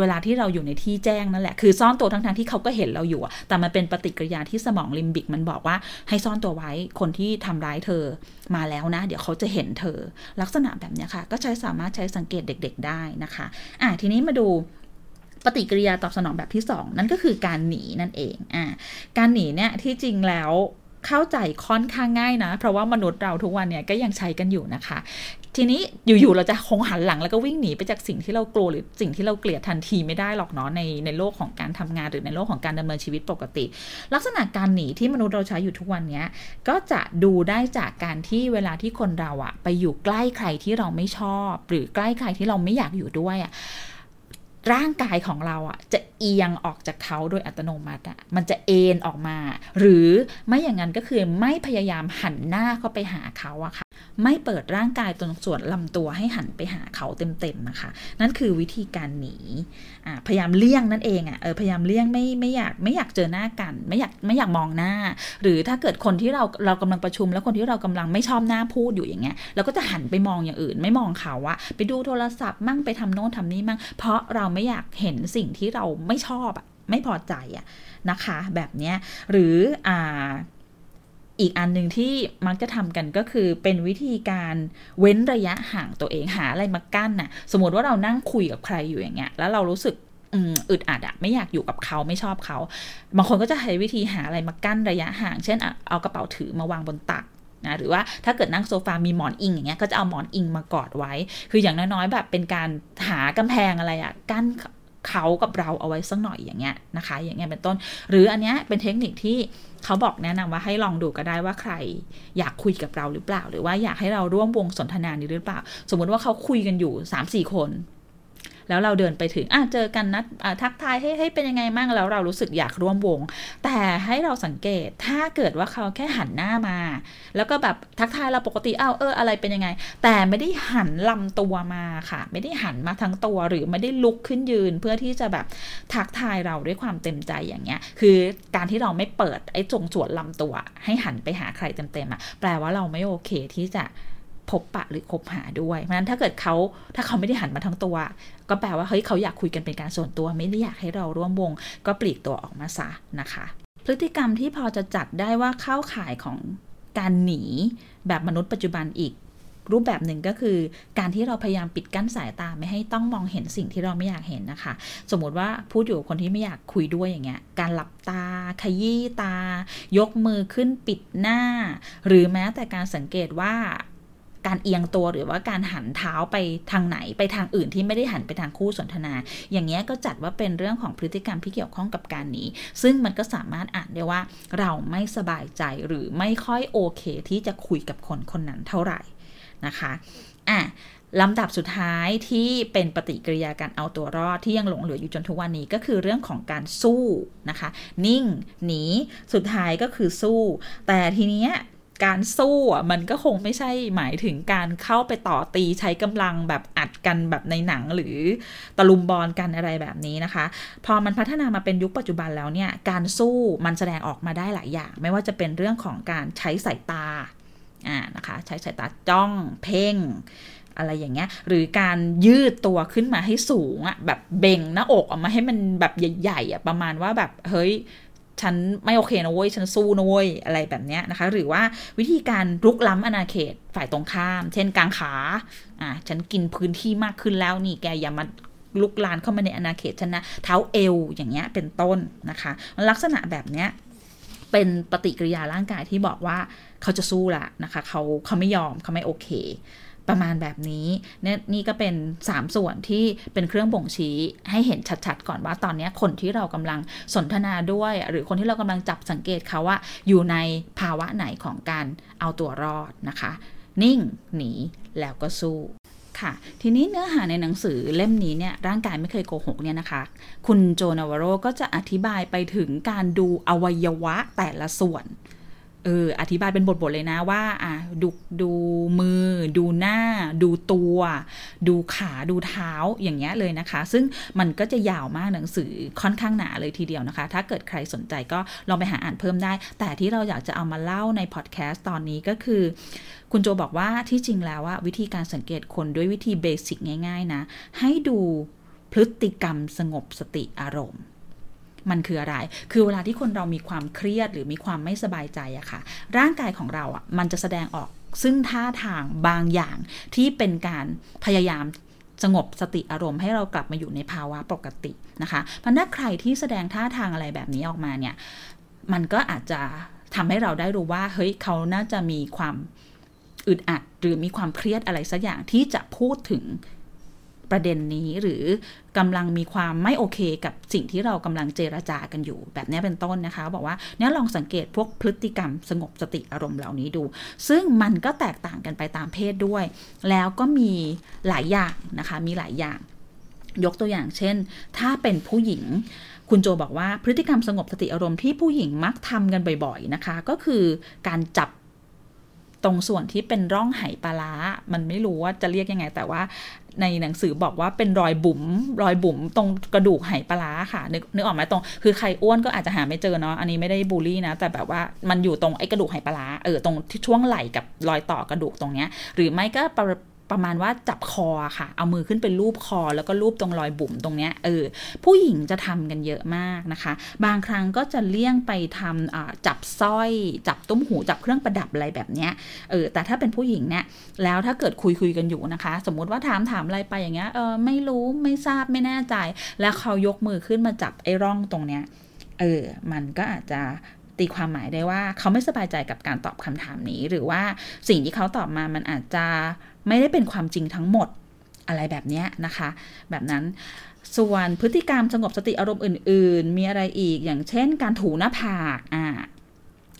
เวลาที่เราอยู่ในที่แจ้งนั่นแหละ คือซ่อนตัวทั้งๆทที่เขาก็เห็นเราอยู่ แต่มันเป็นปฏิกิริยาที่สมองลิมบิกมันบอกว่าให้ซ่อนตัวไว้คนที่ทำร้ายเธอมาแล้วนะ เดี๋ยวเขาจะเห็นเธอ ลักษณะแบบนี้ค่ะ ก็ใช้สามารถใช้สังเกตเด็ก ๆ ได้นะคะอะทีนี้มาดูปฏิกิริยาตอบสนองแบบที่ 2 นั่นก็คือการหนีนั่นเองอ่าการหนีเนี่ยที่จริงแล้ว เข้าใจค่อนข้างง่ายนะ เพราะว่ามนุษย์เราทุกวันเนี่ยก็ยังใช้กันอยู่นะคะ ทีนี้อยู่ๆเราจะคงหันหลังแล้วก็วิ่งหนีไปจากสิ่งที่เรากลัวหรือสิ่งที่เราเกลียดทันทีไม่ได้หรอกเนาะในในโลกของการทำงานหรือในโลกของการดำเนินชีวิตปกติ ลักษณะการหนีที่มนุษย์เราใช้อยู่ทุกวันนี้ก็จะดูได้จากการที่เวลาที่คนเราอะไปอยู่ใกล้ใครที่เราไม่ชอบ หรือใกล้ใครที่เราไม่อยากอยู่ด้วยอะร่างกายของเราอะจะ เอียงออกจากเขาโดยอัตโนมัติอะมันจะเอ็นออกมา หรือไม่อย่างนั้นก็คือไม่พยายามหันหน้าเข้าไปหาเขาอะค่ะ ไม่เปิดร่างกายตรงส่วนลำตัวให้หันไปหาเขาเต็มๆนะคะ นั่นคือวิธีการหนีอ่าพยายามเลี่ยงนั่นเองอะ่ะเออพยายามเลี่ยงไม่ไม่อยากไม่อยากเจอหน้ากัน ไม่อยากไม่อยากมองหน้า หรือถ้าเกิดคนที่เราเรากำลังประชุม แล้วคนที่เรากำลังไม่ชอบหน้าพูดอยู่อย่างเงี้ยเราก็จะหันไปมองอย่างอื่น ไม่มองเขาอะไปดูโทรศัพท์มั่งไปทำโน้นทำนี่มั่งเพราะเราไม่อยากเห็นสิ่งที่เราไไม่ชอบอะไม่พอใจอะนะคะ แบบเนี้ยหรืออ่าอีกอันหนึ่งที่มักจะทำกันก็คือเป็นวิธีการเว้นระยะห่างตัวเองหาอะไรมากั้นน่ะ สมมติว่าเรานั่งคุยกับใครอยู่อย่างเงี้ย แล้วเรารู้สึกอึดอัดอะไม่อยากอยู่กับเขาไม่ชอบเขา บางคนก็จะใช้วิธีหาอะไรมากั้นระยะห่าง เช่นเอากระเป๋าถือมาวางบนตักนะหรือว่าถ้าเกิดนั่งโซฟา มีหมอนอิงอย่างเงี้ยก็จะเอาหมอนอิงมากอดไว้ คืออย่างน้อยๆแบบเป็นการหากำแพงอะไรอะกั้น เขากับเราเอาไว้สักหน่อยอย่างเงี้ยนะคะ อย่างเงี้ยเป็นต้น หรืออันเนี้ยเป็นเทคนิคที่เขาบอกแนะนำว่าให้ลองดูก็ได้ว่าใครอยากคุยกับเราหรือเปล่า หรือว่าอยากให้เราร่วมวงสนทนานี้หรือเปล่า สมมุติว่าเขาคุยกันอยู่3ามสี่คน แล้วเราเดินไปถึงอะเจอกันนัดทักทายให้ให้เป็นยังไงมั่งแล้วเรารู้สึกอยากร่วมวง แต่ให้เราสังเกตถ้าเกิดว่าเขาแค่หันหน้ามา แล้วก็แบบทักทายเราปกติอ้าวเอออะไรเป็นยังไง แต่ไม่ได้หันลำตัวมาค่ะ ไม่ได้หันมาทั้งตัวหรือไม่ได้ลุกขึ้นยืนเพื่อที่จะแบบทักทายเราด้วยความเต็มใจอย่างเงี้ย คือการที่เราไม่เปิดไอ้จงส่วนลำตัว ให้หันไปหาใครเต็มๆอะแปลว่าเราไม่โอเคที่จะ พบปะหรือคบหาด้วยเพราะนั้นถ้าเกิดเขาถ้าเขาไม่ได้หันมาทั้งตัว ก็แปลว่าเฮ้ยเขาอยากคุยกันเป็นการส่วนตัว ไม่ได้อยากให้เราร่วมวง ก็ปลีกตัวออกมาซะนะคะ พฤติกรรมที่พอจะจัดได้ว่าเข้าข่ายของการหนีแบบมนุษย์ปัจจุบันอีกรูปแบบหนึ่งก็คือการที่เราพยายามปิดกั้นสายตาไม่ให้ต้องมองเห็นสิ่งที่เราไม่อยากเห็นนะคะ สมมติว่าพูดอยู่คนที่ไม่อยากคุยด้วยอย่างเงี้ย การหลับตา ขยี้ตา ยกมือขึ้นปิดหน้า หรือแม้แต่การสังเกตว่า การเอียงตัวหรือว่าการหันเท้าไปทางไหนไปทางอื่นที่ไม่ได้หันไปทางคู่สนทนา อย่างเงี้ยก็จัดว่าเป็นเรื่องของพฤติกรรมที่เกี่ยวข้องกับการหนีซึ่งมันก็สามารถอ่านได้ว่าเราไม่สบายใจหรือไม่ค่อยโอเคที่จะคุยกับคนคนนั้นเท่าไหร่นะคะอะลำดับสุดท้ายที่เป็นปฏิกิริยาการเอาตัวรอดที่ยังหลงเหลืออยู่จนทุกวันนี้ก็คือเรื่องของการสู้นะคะ นิ่ง หนี สุดท้ายก็คือสู้ แต่ทีเนี้ย การสู้อะมันก็คงไม่ใช่หมายถึงการเข้าไปต่อตีใช้กำลังแบบอัดกันแบบในหนังหรือตะลุมบอลกันอะไรแบบนี้นะคะ พอมันพัฒนามาเป็นยุคปัจจุบันแล้วเนี่ยการสู้มันแสดงออกมาได้หลายอย่าง ไม่ว่าจะเป็นเรื่องของการใช้สายตาอ่านะคะใช้สายตาจ้องเพ่งอะไรอย่างเงี้ยหรือการยืดตัวขึ้นมาให้สูงอะแบบเบ่งหน้าอกออกมาให้มันแบบใหญ่ๆอะประมาณว่าแบบเฮ้ย ฉันไม่โอเคนะเว้ย ฉันสู้นะเว้ย อะไรแบบนี้นะคะ หรือว่าวิธีการลุกล้ำอาณาเขตฝ่ายตรงข้าม เช่นกางขาอ่าฉันกินพื้นที่มากขึ้นแล้วนี่แกอย่ามาลุกลานเข้ามาในอาณาเขตฉันนะ เท้าเอวอย่างเงี้ยเป็นต้นนะคะลักษณะแบบเนี้ยเป็นปฏิกิริยาร่างกายที่บอกว่าเขาจะสู้ละนะคะ เขาเขาไม่ยอมเขาไม่โอเค ประมาณแบบนี้นี่นี่ก็เป็น 3 ส่วนที่เป็นเครื่องบ่งชี้ให้เห็นชัดๆ ก่อนว่าตอนนี้คนที่เรากำลังสนทนาด้วย หรือคนที่เรากำลังจับสังเกตเขาว่า อยู่ในภาวะไหนของการเอาตัวรอดนะคะ นิ่งหนีแล้วก็สู้ค่ะทีนี้เนื้อหาในหนังสือเล่มนี้เนี่ยร่างกายไม่เคยโกหกเนี่ยนะคะ คุณโจนาวโรก็จะอธิบายไปถึงการดูอวัยวะแต่ละส่วน เอออธิบายเป็นบทๆเลยนะว่า อะดูดูมือ ดูหน้า ดูตัว ดูขาดูเท้าอย่างเงี้ยเลยนะคะ ซึ่งมันก็จะยาวมากหนังสือค่อนข้างหนาเลยทีเดียวนะคะ ถ้าเกิดใครสนใจก็ลองไปหาอ่านเพิ่มได้ แต่ที่เราอยากจะเอามาเล่าในพอดแคสต์ตอนนี้ก็คือ คุณโจบอกว่าที่จริงแล้วว่าวิธีการสังเกตคนด้วยวิธีเบสิกง่าย ๆ นะ ให้ดูพฤติกรรมสงบสติอารมณ์ มันคืออะไร คือเวลาที่คนเรามีความเครียดหรือมีความไม่สบายใจอะค่ะ ร่างกายของเราอะมันจะแสดงออกซึ่งท่าทางบางอย่างที่เป็นการพยายามสงบสติอารมณ์ให้เรากลับมาอยู่ในภาวะปกตินะคะ เพราะถ้าใครที่แสดงท่าทางอะไรแบบนี้ออกมาเนี่ย มันก็อาจจะทำให้เราได้รู้ว่า เฮ้ยเขาน่าจะมีความอึดอัดหรือมีความเครียดอะไรสักอย่างที่จะพูดถึง ประเด็นนี้หรือกำลังมีความไม่โอเคกับสิ่งที่เรากำลังเจรจากันอยู่ แบบนี้เป็นต้นนะคะ บอกว่าเนี่ยลองสังเกตพวกพฤติกรรมสงบสติอารมณ์เหล่านี้ดู ซึ่งมันก็แตกต่างกันไปตามเพศด้วย แล้วก็มีหลายอย่างนะคะมีหลายอย่าง ยกตัวอย่างเช่น ถ้าเป็นผู้หญิงคุณโจบอกว่าพฤติกรรมสงบสติอารมณ์ที่ผู้หญิงมักทำกันบ่อยๆนะคะ ก็คือการจับตรงส่วนที่เป็นร่องไหปลาร้ามันไม่รู้ว่าจะเรียกยังไง แต่ว่า ในหนังสือบอกว่าเป็นรอยบุ๋มรอยบุ๋มตรงกระดูกไหปลาร้าค่ะ นึกนึกออกไหมตรง คือใครอ้วนก็อาจจะหาไม่เจอเนาะอันนี้ไม่ได้บูลลี่นะ แต่แบบว่ามันอยู่ตรงไอ้กระดูกไหปลาร้าเออตรงที่ช่วงไหล่กับรอยต่อกระดูกตรงเนี้ยหรือไม่ก็ ประมาณว่าจับคอค่ะ เอามือขึ้นไปรูปคอ แล้วก็รูปตรงรอยบุ๋มตรงเนี้ยเออผู้หญิงจะทำกันเยอะมากนะคะ บางครั้งก็จะเลี่ยงไปทำจับสร้อย จับตุ้มหูจับเครื่องประดับอะไรแบบเนี้ยเออแต่ถ้าเป็นผู้หญิงเนี่ยแล้วถ้าเกิดคุยคุยกันอยู่นะคะ สมมุติว่าถามถามอะไรไปอย่างเงี้ยเออไม่รู้ไม่ทราบไม่แน่ใจ แล้วเขายกมือขึ้นมาจับไอ้ร่องตรงเนี้ยเออ มันก็อาจจะ ตีความหมายได้ว่า เขาไม่สบายใจกับการตอบคำถามนี้ หรือว่าสิ่งที่เขาตอบมามันอาจจะไม่ได้เป็นความจริงทั้งหมดอะไรแบบนี้นะคะ แบบนั้นส่วนพฤติกรรมสงบสติอารมณ์อื่น ๆ มีอะไรอีกอย่างเช่น การถูหน้าผากอ่า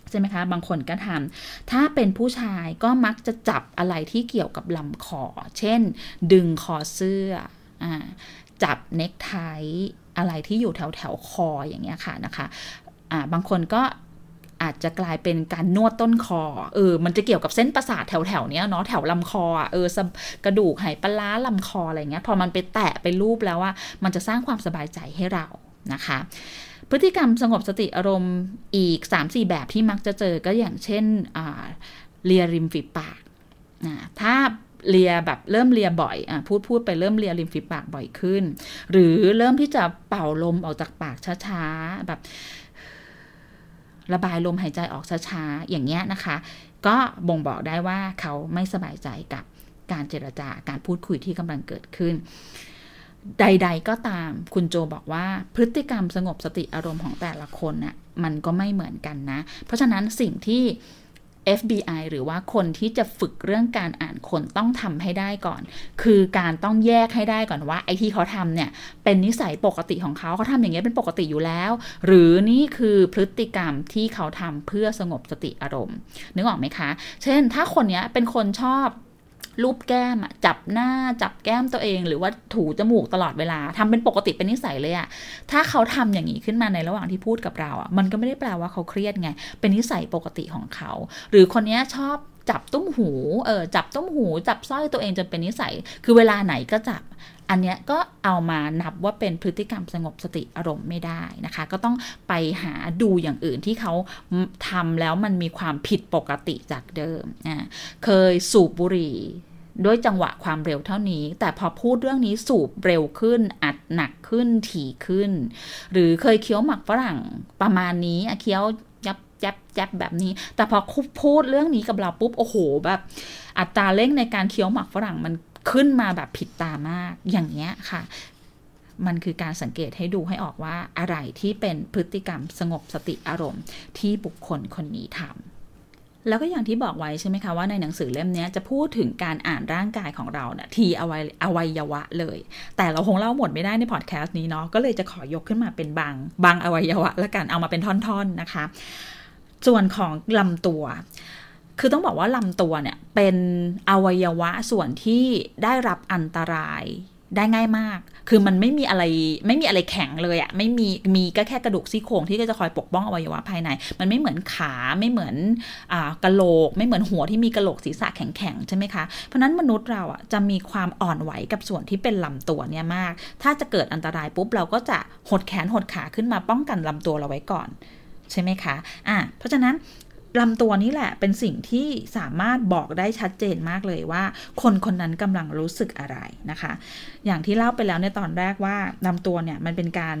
ใช่ไหมคะ บางคนก็ทำถ้าเป็นผู้ชายก็มักจะจับอะไรที่เกี่ยวกับลำคอ เช่น ดึงคอเสื้ออจับเน็กไทอะไรที่อยู่แถวแถวคออย่างเงี้ยค่ะนะคะะบางคนก็ อาจจะกลายเป็นการนวดต้นคอ เออ มันจะเกี่ยวกับเส้นประสาทแถวๆเนี้ยเนาะแถวลำคอเออกระดูกไหปลาลำคออะไรเงี้ย พอมันไปแตะไปรูปแล้วว่า มันจะสร้างความสบายใจให้เรานะคะพฤติกรรมสงบสติอารมณ์อีก 3-4 แบบที่มักจะเจอก็อย่างเช่นเลียริมฝีปากถ้าเลียแบบเริ่มเลียบ่อยอพูดพูดไปเริ่มเลียริมฝีปากบ่อยขึ้น หรือเริ่มที่จะเป่าลมออกจากปากช้าๆแบบ ระบายลมหายใจออกช้าๆ อย่างเงี้ยนะคะ ก็บ่งบอกได้ว่าเขาไม่สบายใจกับการเจรจาการพูดคุยที่กำลังเกิดขึ้น ใด ๆ ก็ตามคุณโจบอกว่าพฤติกรรมสงบสติอารมณ์ของแต่ละคนน่ะมันก็ไม่เหมือนกันนะ เพราะฉะนั้นสิ่งที่ FBI หรือว่าคนที่จะฝึกเรื่องการอ่านคนต้องทำให้ได้ก่อน คือการต้องแยกให้ได้ก่อนว่า ไอ้ที่เขาทำเนี่ย เป็นนิสัยปกติของเขาเขาทำอย่างเงี้ยเป็นปกติอยู่แล้ว หรือนี่คือพฤติกรรมที่เขาทำเพื่อสงบสติอารมณ์ นึกออกไหมคะ เช่น ถ้าคนเนี้ยเป็นคนชอบ รูปแก้มอะจับหน้าจับแก้มตัวเอง หรือว่าถูจมูกตลอดเวลาทำเป็นปกติเป็นนิสัยเลยอะถ้าเขาทำอย่างนี้ขึ้นมาในระหว่างที่พูดกับเราอะมันก็ไม่ได้แปลว่าเขาเครียดไง เป็นนิสัยปกติของเขา หรือคนนี้ชอบจับตุ้มหู เออจับตุ้มหู จับสร้อยตัวเองจนเป็นนิสัย คือเวลาไหนก็จับ อันเนี้ยก็เอามานับว่าเป็นพฤติกรรมสงบสติอารมณ์ไม่ได้นะคะ ก็ต้องไปหาดูอย่างอื่นที่เขาทำแล้วมันมีความผิดปกติจากเดิมอ่าเคยสูบบุหรี่ด้วยจังหวะความเร็วเท่านี้ แต่พอพูดเรื่องนี้สูบเร็วขึ้น อัดหนักขึ้น ถี่ขึ้น หรือเคยเคี้ยวหมักฝรั่งประมาณนี้เคี้ยวยับยับยับแบบนี้ แต่พอคุพูดเรื่องนี้กับเราปุ๊บ โอ้โห แบบ อัตราเร่งในการเคี้ยวหมักฝรั่งมัน ขึ้นมาแบบผิดตามากอย่างเงี้ยค่ะ มันคือการสังเกตให้ดูให้ออกว่าอะไรที่เป็นพฤติกรรมสงบสติอารมณ์ที่บุคคลคนนี้ทำแล้วก็อย่างที่บอกไว้ใช่ไหมคะว่าในหนังสือเล่มนี้จะพูดถึงการอ่านร่างกายของเราเนี่ยทีอวัยอวัยวะเลย แต่เราคงเล่าหมดไม่ได้ในพอดแคสต์นี้เนาะก็เลยจะขอยกขึ้นมาเป็นบางบางอวัยวะละกันเอามาเป็นท่อนๆนนะคะ ส่วนของลำตัว คือต้องบอกว่าลำตัวเนี่ยเป็นอวัยวะส่วนที่ได้รับอันตรายได้ง่ายมาก คือมันไม่มีอะไรไม่มีอะไรแข็งเลยอะไม่มีมีก็แค่กระดูกซี่โครงที่ก็จะคอยปกป้องอวัยวะภายใน มันไม่เหมือนขาไม่เหมือนอกระโหลก ไม่เหมือนหัวที่มีกระโหลกศีรษะแข็งๆใช่ไหมคะ เพราะนั้นมนุษย์เราอะจะมีความอ่อนไหวกับส่วนที่เป็นลำตัวเนี่ยมาก ถ้าจะเกิดอันตรายปุ๊บเราก็จะหดแขนหดขาขึ้นมาป้องกันลำตัวเราไว้ก่อนใช่ไหมคะ อะ เพราะฉะนั้น ลำตัวนี่แหละเป็นสิ่งที่สามารถบอกได้ชัดเจนมากเลยว่า คนคนนั้นกำลังรู้สึกอะไรนะคะ อย่างที่เล่าไปแล้วในตอนแรกว่าลำตัวเนี่ยมันเป็นการ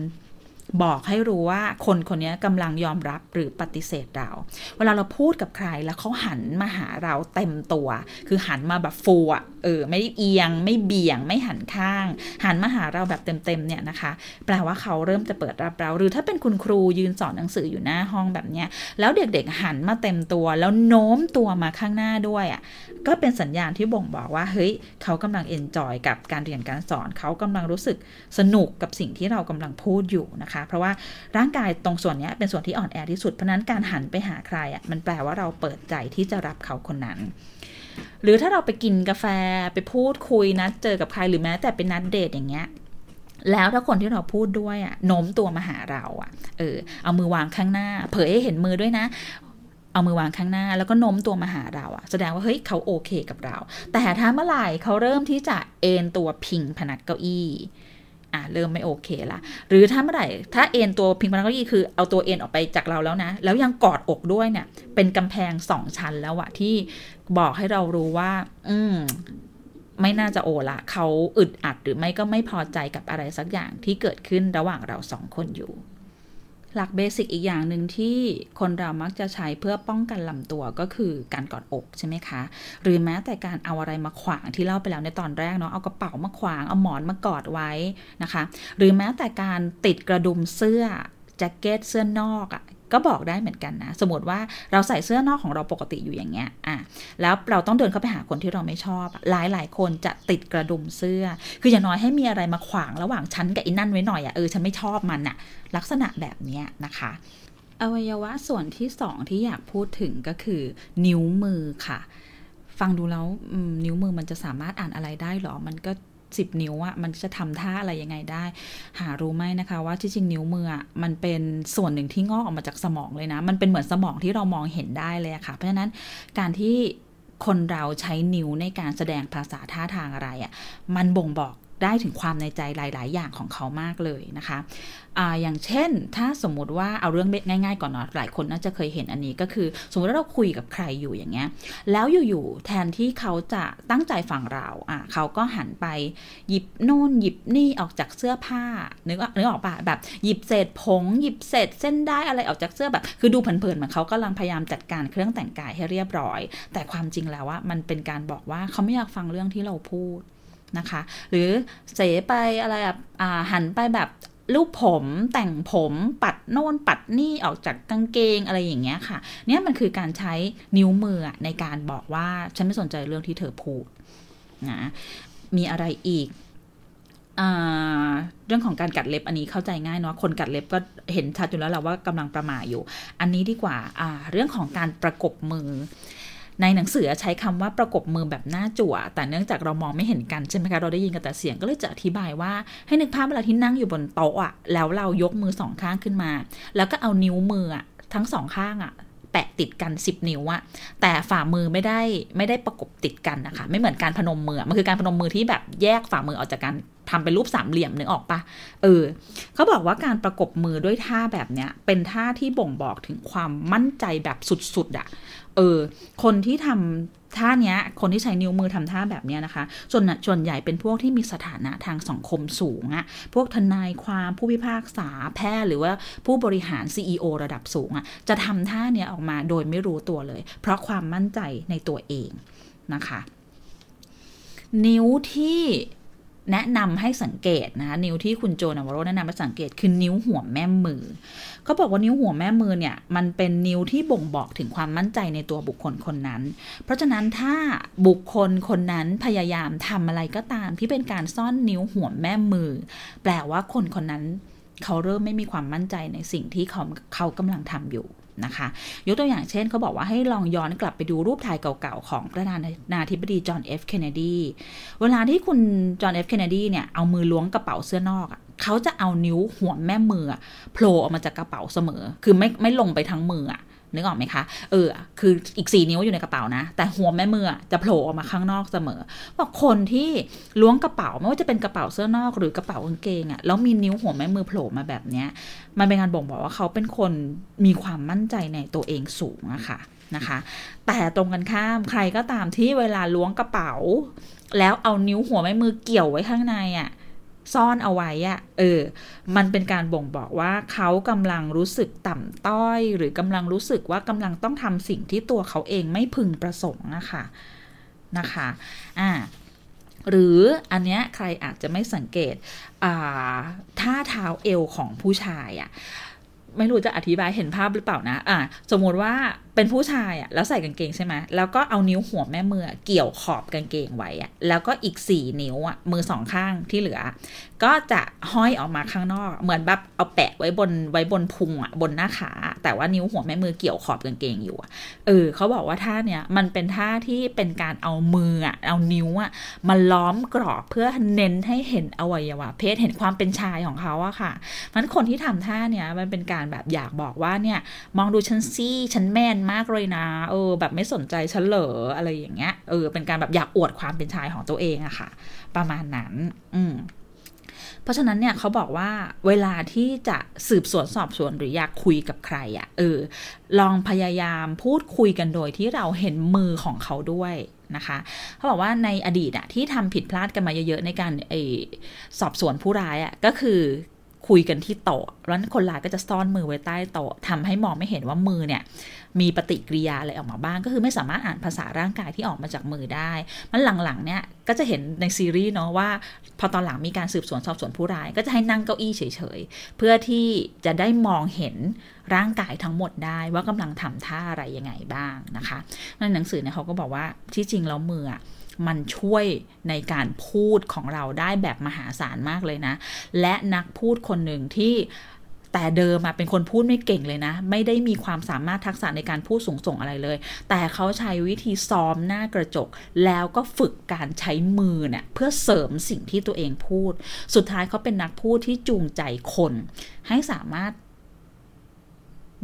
บอกให้รู้ว่าคนคนนี้กำลังยอมรับหรือปฏิเสธเรา เวลาเราพูดกับใครแล้วเขาหันมาหาเราเต็มตัว คือหันมาแบบฟูอะเออไม่เอียง ไม่เบี่ยงไม่หันข้าง หันมาหาเราแบบเต็มๆเนี่ยนะคะ แปลว่าเขาเริ่มจะเปิดรับเรา หรือถ้าเป็นคุณครูยืนสอนหนังสืออยู่หน้าห้องแบบเนี้ยแล้วเด็กๆหันมาเต็มตัว แล้วโน้มตัวมาข้างหน้าด้วยอะ ก็เป็นสัญญาณที่บ่งบอกว่าเฮ้ยเขากำลังเอนจอยกับการเรียนการสอน เขากำลังรู้สึกสนุกกับสิ่งที่เรากำลังพูดอยู่นะคะ เพราะว่าร่างกายตรงส่วนนี้เป็นส่วนที่อ่อนแอที่สุด เพราะนั้นการหันไปหาใครอะมันแปลว่าเราเปิดใจที่จะรับเขาคนนั้นหรือถ้าเราไปกินกาแฟไปพูดคุยนะเจอกับใครหรือแม้แต่เป็นนัดเดทอย่างเงี้ย แล้วถ้าคนที่เราพูดด้วยอะโน้มตัวมาหาเราอะเออเอามือวางข้างหน้า เผยให้เห็นมือด้วยนะ เอามือวางข้างหน้า แล้วก็โน้มตัวมาหาเราอะแสดงว่าเฮ้ยเขาโอเคกับเรา แต่ถ้าเมื่อไหร่เขาเริ่มที่จะเอนตัวพิงพนักเก้าอี้อะเริ่มไม่โอเคละหรือถ้าเมื่อไหร่ถ้าเอนตัวพิงพนักเก้าอี้คือเอาตัวเอนออกไปจากเราแล้วนะ แล้วยังกอดอกด้วยเนี่ย เป็นกำแพงสองชั้นแล้วอะที่บอกให้เรารู้ว่า อืมไม่น่าจะโอละเขาอึดอัดหรือไม่ก็ไม่พอใจกับอะไรสักอย่างที่เกิดขึ้นระหว่างเราสองคนอยู่ หลักเบสิกอีกอย่างหนึ่งที่คนเรามักจะใช้เพื่อป้องกันลำตัวก็คือการกอดอกใช่ไหมคะ หรือแม้แต่การเอาอะไรมาขวางที่เล่าไปแล้วในตอนแรกเนาะเอากระเป๋ามาขวางเอาหมอนมากอดไว้นะคะ หรือแม้แต่การติดกระดุมเสื้อแจ็คเก็ตเสื้อนอกอะ ก็บอกได้เหมือนกันนะ สมมติว่าเราใส่เสื้อนอกของเราปกติอยู่อย่างเงี้ยอะแล้วเราต้องเดินเข้าไปหาคนที่เราไม่ชอบ หลายหลายคนจะติดกระดุมเสื้อ คืออย่างน้อยให้มีอะไรมาขวางระหว่างฉันกับอินนั่นไว้หน่อยอะ่ะเออฉันไม่ชอบมันอะ่ะ ลักษณะแบบเนี้ยนะคะอวัยวะส่วนที่สองที่อยากพูดถึงก็คือ นิ้วมือค่ะ ฟังดูแล้วนิ้วมือมันจะสามารถอ่านอะไรได้หรอ มันก็ สิบนิ้วอะมันจะทำท่าอะไรยังไงได้ หารู้ไหมนะคะ ว่าที่จริงนิ้วมืออะมันเป็นส่วนหนึ่งที่งอกออกมาจากสมองเลยนะ มันเป็นเหมือนสมองที่เรามองเห็นได้เลยค่ะ เพราะฉะนั้นการที่คนเราใช้นิ้วในการแสดงภาษาท่าทางอะไรอะมันบ่งบอก ได้ถึงความในใจหลาย ๆ อย่างของเขามากเลยนะคะอ่าอย่างเช่น ถ้าสมมุติว่าเอาเรื่องง่าย ๆ ก่อนเนาะหลายคนน่าจะเคยเห็นอันนี้ก็คือ สมมติว่าเราคุยกับใครอยู่อย่างเงี้ย แล้วอยู่ๆแทนที่เขาจะตั้งใจฟังเราอะเขาก็หันไปหยิบโน่นหยิบนี่ออกจากเสื้อผ้านึกนึกออกปะแบบหยิบเศษผง หยิบเศษเส้นได้อะไรออกจากเสื้อแบบ คือดูเผินๆเหมือนเขากำลังพยายามจัดการเครื่องแต่งกายให้เรียบร้อย แต่ความจริงแล้วว่ามันเป็นการบอกว่าเขาไม่อยากฟังเรื่องที่เราพูด นะคะ หรือเสไปอะไรอะหันไปแบบลูกผมแต่งผมปัดโน่นปัดนี่ออกจากกางเกงอะไรอย่างเงี้ยค่ะ เนี่ยมันคือการใช้นิ้วมือในการบอกว่าฉันไม่สนใจเรื่องที่เธอพูดนะมีอะไรอีกเรื่องของการกัดเล็บอันนี้เข้าใจง่ายเนาะคนกัดเล็บก็เห็นชัดอยู่แล้วแหละว่ากำลังประมาอยู่ อันนี้ดีกว่าเรื่องของการประกบมือ ในหนังสือใช้คำว่าประกบมือแบบหน้าจั่ว แต่เนื่องจากเรามองไม่เห็นกันใช่ไหมคะ เราได้ยินกันแต่เสียงก็เลยจะอธิบายว่า ให้นึกภาพเวลาที่นั่งอยู่บนโต๊ะอะแล้วเรายกมือสองข้างขึ้นมา แล้วก็เอานิ้วมืออะทั้งสองข้างอะ แปะติดกัน 10 นิ้วอะแต่ฝ่ามือไม่ได้ไม่ได้ประกบติดกันนะคะ ไม่เหมือนการพนมมือ มันคือการพนมมือที่แบบแยกฝ่ามือออกจากกันทำเป็นรูปสามเหลี่ยมนึกออกปะเออเขาบอกว่าการประกบมือด้วยท่าแบบเนี้ย เป็นท่าที่บ่งบอกถึงความมั่นใจแบบสุดๆอะเออ คนที่ทำ ท่าเนี้ยคนที่ใช้นิ้วมือทำท่าแบบเนี้ยนะคะส่วนส่วนใหญ่เป็นพวกที่มีสถานะทางสังคมสูงอะพวกทนายความผู้พิพากษาแพทย์หรือว่าผู้บริหาร CEO ระดับสูงอะจะทำท่าเนี้ยออกมาโดยไม่รู้ตัวเลย เพราะความมั่นใจในตัวเองนะคะ นิ้วที่ แนะนำให้สังเกตนะคะนิ้วที่คุณโจนาวโรแนะนำให้สังเกตคือนิ้วหัวแม่มือเขาบอกว่านิ้วหัวแม่มือเนี่ยมันเป็นนิ้วที่บ่งบอกถึงความมั่นใจในตัวบุคคลคนนั้น เพราะฉะนั้นถ้าบุคคลคนนั้นพยายามทำอะไรก็ตามที่เป็นการซ่อนนิ้วหัวแม่มือ แปลว่าคนคนนั้นเขาเริ่มไม่มีความมั่นใจในสิ่งที่เขาเขากำลังทำอยู่ นะคะ ยกตัวอย่างเช่นเขาบอกว่าให้ลองย้อนกลับไปดูรูปถ่ายเก่าๆ ของประธานาธิบดีจอห์นเอฟเคนเนดีเวลาที่คุณจอห์นเอฟเคนเนดีเนี่ย เอามือล้วงกระเป๋าเสื้อนอกอะเขาจะเอานิ้วหัวแม่มือโผล่ออกมาจากกระเป๋าเสมอ คือไม่ไม่ลงไปทั้งมืออะ นึกออกไหมคะ เออ คืออีกสี่นิ้วอยู่ในกระเป๋านะ แต่หัวแม่มือจะโผล่ออกมาข้างนอกเสมอ บอกคนที่ล้วงกระเป๋าไม่ว่าจะเป็นกระเป๋าเสื้อนอกหรือกระเป๋ากางเกงอะแล้วมีนิ้วหัวแม่มือโผล่มาแบบเนี้ย มันเป็นการบ่งบอกว่าเขาเป็นคนมีความมั่นใจในตัวเองสูงอะค่ะนะคะ แต่ตรงกันข้ามใครก็ตามที่เวลาล้วงกระเป๋า แล้วเอานิ้วหัวแม่มือเกี่ยวไว้ข้างในอะ ซ่อนเอาไว้อะเออ มันเป็นการบ่งบอกว่าเขากำลังรู้สึกต่ำต้อย หรือกำลังรู้สึกว่ากำลังต้องทำสิ่งที่ตัวเขาเองไม่พึงประสงค์นะคะนะคะอ่าหรืออันเนี้ยใครอาจจะไม่สังเกตท่าเท้าเอวของผู้ชายอะ่ะไม่รู้จะอธิบายเห็นภาพหรือเปล่านะอะสมมติว่าเป็นผู้ชายอะ่ะแล้วใส่กางเกงใช่ไหมแล้วก็เอานิ้วหัวแม่มือเกี่ยวขอบกางเกงไว้อะ่ะแล้วก็อีกสี่นิ้วอะ่ะมือสองข้างที่เหลือ ก็จะห้อยออกมาข้างนอก เหมือนแบบเอาแปะไว้บนไว้บนพุงอะ่ะบนหน้าขา แต่ว่านิ้วหัวแม่มือเกี่ยวขอบกางเกงอยู่เออเขาบอกว่าท่าเนี้ยมันเป็นท่าที่เป็นการเอามืออะ่ะเอานิ้วอะ่ะมาล้อมกรอบเพื่อเน้นให้เห็นอวัยวะ เพศเห็นความเป็นชายของเขาอะค่ะมันคนที่ทำท่าเนี้ยมันเป็นการแบบอยากบอกว่าเนี่ยมองดูฉันซี่ฉันแมนมากเลยนะเออ แบบไม่สนใจฉันเหรออะไรอย่างเงี้ยเออเป็นการแบบอยากอวดความเป็นชายของตัวเองอะค่ะ ประมาณนั้น อืมเพราะฉะนั้นเนี่ยเขาบอกว่าเวลาที่จะสืบสวนสอบสวนหรืออยากคุยกับใครอะ่ะเออลองพยายามพูดคุยกันโดยที่เราเห็นมือของเขาด้วยนะคะเขาบอกว่าในอดีตอะที่ทำผิดพลาดกันมาเยอะๆในการไอสอบสวนผู้ร้ายอะก็คือคุยกันที่โต๊ะแล้วคนร้ายก็จะซ่อนมือไว้ใต้โต๊ะทำให้มองไม่เห็นว่ามือเนี่ย มีปฏิกิริยาอะไรออกมาบ้าง ก็คือไม่สามารถอ่านภาษาร่างกายที่ออกมาจากมือได้ มันหลังๆเนี่ยก็จะเห็นในซีรีส์เนาะว่า พอตอนหลังมีการสืบสวนสอบสวนผู้ร้าย ก็จะให้นั่งเก้าอี้เฉยๆ เพื่อที่จะได้มองเห็นร่างกายทั้งหมดได้ว่ากำลังทำท่าอะไรยังไงบ้างนะคะในหนังสือเนี่ยเขาก็บอกว่าที่จริงแล้วมือมันช่วยในการพูดของเราได้แบบมหาศาลมากเลยนะ และนักพูดคนหนึ่งที่ แต่เดิมเป็นคนพูดไม่เก่งเลยนะ ไม่ได้มีความสามารถทักษะในการพูดสูงส่งอะไรเลย แต่เขาใช้วิธีซ้อมหน้ากระจก แล้วก็ฝึกการใช้มือเนี่ยเพื่อเสริมสิ่งที่ตัวเองพูด สุดท้ายเขาเป็นนักพูดที่จูงใจคน ให้สามารถ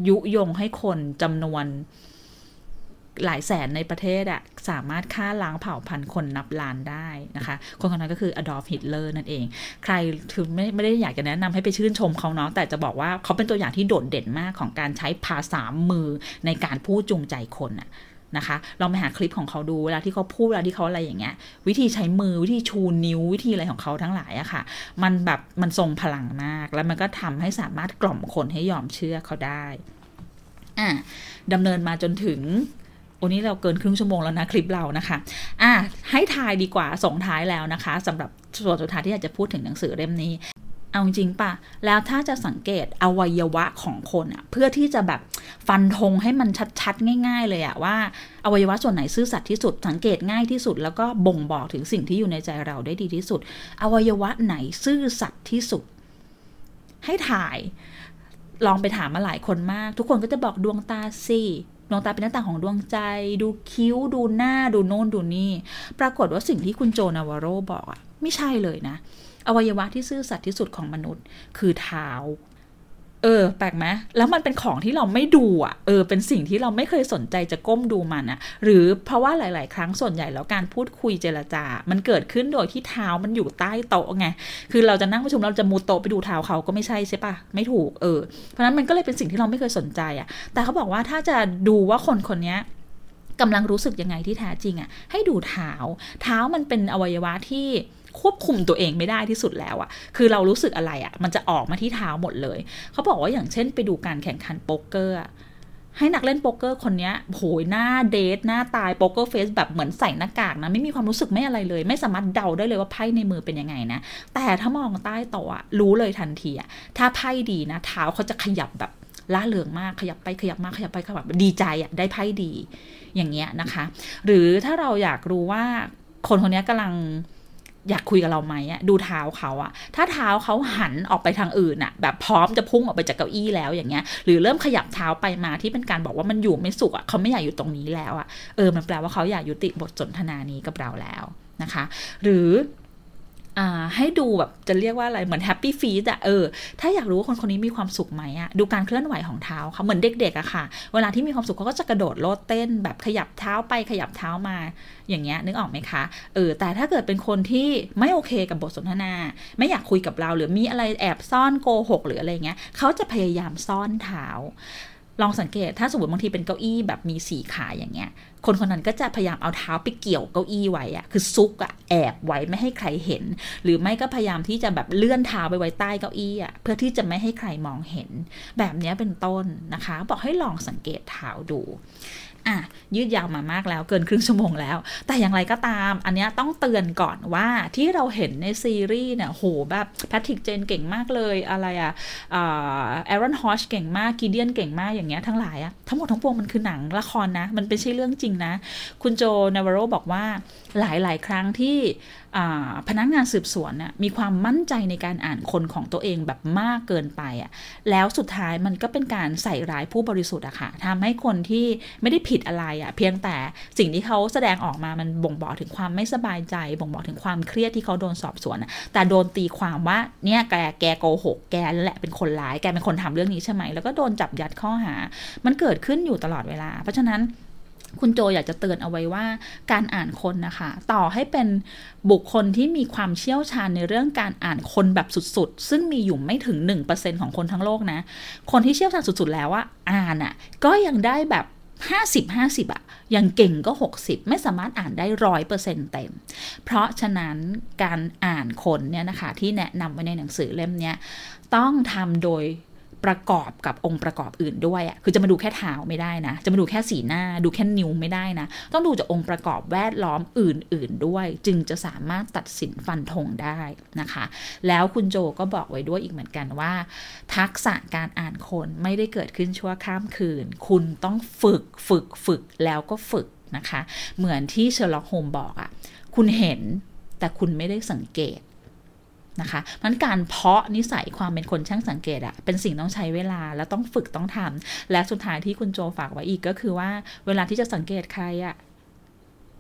ยุยงให้คนจำนวน หลายแสนในประเทศอะสามารถฆ่าล้างเผ่าพันธุ์คนนับล้านได้นะคะ คนคนนั้นก็คืออดอล์ฟฮิตเลอร์นั่นเอง ใครคือไม่ไม่ได้อยากจะแนะนำให้ไปชื่นชมเขาเนาะแต่จะบอกว่าเขาเป็นตัวอย่างที่โดดเด่นมากของการใช้ภาษามือในการพูดจูงใจคนอะนะคะลองไปหาคลิปของเขาดูเวลาที่เขาพูดเวลาที่เขาอะไรอย่างเงี้ย วิธีใช้มือวิธีชูนิ้ววิธีอะไรของเขาทั้งหลายอะค่ะ มันแบบมันทรงพลังมาก แล้วมันก็ทำให้สามารถกล่อมคนให้ยอมเชื่อเขาได้อ่าดำเนินมาจนถึง โอ้นี้เราเกินครึ่งชั่วโมงแล้วนะคลิปเรานะคะ อะให้ทายดีกว่าส่งท้ายแล้วนะคะสำหรับส่วนสุดท้ายที่อยากจะพูดถึงหนังสือเล่มนี้ เอาจริงปะแล้วถ้าจะสังเกตอวัยวะของคนอะเพื่อที่จะแบบฟันธงให้มันชัดๆ ง่าย ๆ เลยอะว่าอวัยวะส่วนไหนซื่อสัตย์ที่สุด สังเกตง่ายที่สุด แล้วก็บ่งบอกถึงสิ่งที่อยู่ในใจเราได้ดีที่สุด อวัยวะไหนซื่อสัตย์ที่สุด ให้ถ่ายลองไปถามมาหลายคนมาก ทุกคนก็จะบอกดวงตาสิ ดวงตาเป็นหน้าต่างของดวงใจ ดูคิ้ว ดูหน้า ดูโน่นดูนี่ ปรากฏว่าสิ่งที่คุณโจนาวาโรบอกอะไม่ใช่เลยนะ อวัยวะที่ซื่อสัตย์ที่สุดของมนุษย์ คือเท้า เออ แปลกไหมแล้วมันเป็นของที่เราไม่ดูอะ เออ เป็นสิ่งที่เราไม่เคยสนใจจะก้มดูมันอะหรือเพราะว่าหลาย ๆ ครั้งส่วนใหญ่แล้วการพูดคุยเจรจา มันเกิดขึ้นโดยที่เท้ามันอยู่ใต้โต๊ะไง คือเราจะนั่งประชุมเราจะมูโต๊ะไปดูเท้าเขาก็ไม่ใช่ใช่ปะไม่ถูก เออ เพราะนั้นมันก็เลยเป็นสิ่งที่เราไม่เคยสนใจอะ แต่เขาบอกว่าถ้าจะดูว่าคนคนนี้กำลังรู้สึกยังไงที่แท้จริงอะ ให้ดูเท้า เท้ามันเป็นอวัยวะที่ ควบคุมตัวเองไม่ได้ที่สุดแล้วอะคือเรารู้สึกอะไรอะมันจะออกมาที่เท้าหมดเลย เขาบอกว่าอย่างเช่นไปดูการแข่งขันโป๊กเกอร์ให้นักเล่นโป๊กเกอร์คนนี้โหยหน้าเดทหน้าตายโป๊กเกอร์เฟสแบบเหมือนใส่หน้ากากนะ ไม่มีความรู้สึกไม่อะไรเลย ไม่สามารถเดาได้เลยว่าไพ่ในมือเป็นยังไงนะ แต่ถ้ามองใต้โต๊ะรู้เลยทันทีอะถ้าไพ่ดีนะ เท้าเขาจะขยับแบบล่าเริงมากขยับไปขยับมาขยับไปขยับดีใจอะได้ไพ่ดี อย่างเงี้ยนะคะ หรือถ้าเราอยากรู้ว่าคนคนนี้กำลัง อยากคุยกับเราไหมอะดูเท้าเขาอะถ้าเท้าเขาหันออกไปทางอื่นอะแบบพร้อมจะพุ่งออกไปจากเก้าอี้แล้วอย่างเงี้ย หรือเริ่มขยับเท้าไปมาที่เป็นการบอกว่ามันอยู่ไม่สุขอะเขาไม่อยากอยู่ตรงนี้แล้วอะเออมันแปลว่าเขาอยากยุติบทสนทนานี้กับเราแล้วนะคะ หรือ ให้ดูแบบจะเรียกว่าอะไรเหมือนแฮปปี้ฟีดอะเออถ้าอยากรู้ว่าคนคนนี้มีความสุขไหมอะดูการเคลื่อนไหวของเท้าเขาเหมือนเด็กๆอะค่ะ เวลาที่มีความสุขเขาก็จะกระโดดโลดเต้น แบบขยับเท้าไปขยับเท้ามาอย่างเงี้ยนึกออกไหมคะเออแต่ถ้าเกิดเป็นคนที่ไม่โอเคกับบทสนทนา ไม่อยากคุยกับเราหรือมีอะไรแอบซ่อนโกหกหรืออะไรเงี้ยเขาจะพยายามซ่อนเท้า ลองสังเกตถ้าสมมติบางทีเป็นเก้าอี้แบบมีสีขาอย่างเงี้ย คนคนนั้นก็จะพยายามเอาเท้าไปเกี่ยวเก้าอี้ไว้อะคือซุกอะแอบไว้ไม่ให้ใครเห็น หรือไม่ก็พยายามที่จะแบบเลื่อนเท้าไปไว้ใต้เก้าอี้อะเพื่อที่จะไม่ให้ใครมองเห็น แบบนี้เป็นต้นนะคะ บอกให้ลองสังเกตเท้าดู อะยืดยาวมามากแล้วเกินครึ่งชั่วโมงแล้ว แต่อย่างไรก็ตาม อันนี้ต้องเตือนก่อนว่าที่เราเห็นในซีรีส์เนี่ยโหแบบแพทริกเจนเก่งมากเลยอะไรอะเอรอนฮอชเก่งมากกีเดียนเก่งมากอย่างเงี้ยทั้งหลายอะทั้งหมดทั้งปวงมันคือหนังละครนะ มันเป็นใช่เรื่องจริงนะ คุณโจนาวโรบอกว่าหลาย ๆ ครั้งที่พนักงานสืบสวนน่ะมีความมั่นใจในการอ่านคนของตัวเองแบบมากเกินไปอะแล้วสุดท้ายมันก็เป็นการใส่ร้ายผู้บริสุทธิ์อะค่ะทำให้คนที่ไม่ได้ผิดอะไรอะ่ะเพียงแต่สิ่งที่เขาแสดงออกมามันบ่งบอกถึงความไม่สบายใจ บ่งบอกถึงความเครียดที่เขาโดนสอบสวน แต่โดนตีความว่าเนี่ยแกแกโกหกแกนั่นแหละเป็นคนร้ายแกเป็นคนทำเรื่องนี้ใช่ไหมแล้วก็โดนจับยัดข้อหา มันเกิดขึ้นอยู่ตลอดเวลา เพราะฉะนั้นคุณโจอยากจะเตือนเอาไว้ว่าการอ่านคนนะคะ ต่อให้เป็นบุคคลที่มีความเชี่ยวชาญในเรื่องการอ่านคนแบบสุดๆ ซึ่งมีอยู่ไม่ถึง 1%ของคนทั้งโลกนะ คนที่เชี่ยวชาญสุดๆแล้วว่าอ่านอะ่ะก็ยังได้แบบ 50 50อะยังเก่งก็ 60 ไม่สามารถอ่านได้ร้อยเปอร์เซ็นต์เต็ม เพราะฉะนั้นการอ่านคนเนี่ยนะคะที่แนะนำไว้ในหนังสือเล่มนี้ต้องทำโดย ประกอบกับองค์ประกอบอื่นด้วยอะ่ะคือจะมาดูแค่เท้าไม่ได้นะ จะมาดูแค่สีหน้า ดูแค่นิ้วไม่ได้นะ ต้องดูจากองค์ประกอบแวดล้อมอื่น ๆ ด้วย จึงจะสามารถตัดสินฟันธงได้นะคะ แล้วคุณโจก็บอกไว้ด้วยอีกเหมือนกันว่า ทักษะการอ่านคนไม่ได้เกิดขึ้นชั่วข้ามคืน คุณต้องฝึกฝึกฝึกแล้วก็ฝึกนะคะ เหมือนที่เชอร์ล็อกโฮมบอกอะ่ะคุณเห็นแต่คุณไม่ได้สังเกต นะคะมันการเพาะนิสัยความเป็นคนช่างสังเกตอะเป็นสิ่งต้องใช้เวลาแล้วต้องฝึกต้องทำและสุดท้ายที่คุณโจฝากไว้อีกก็คือว่าเวลาที่จะสังเกตใครอะ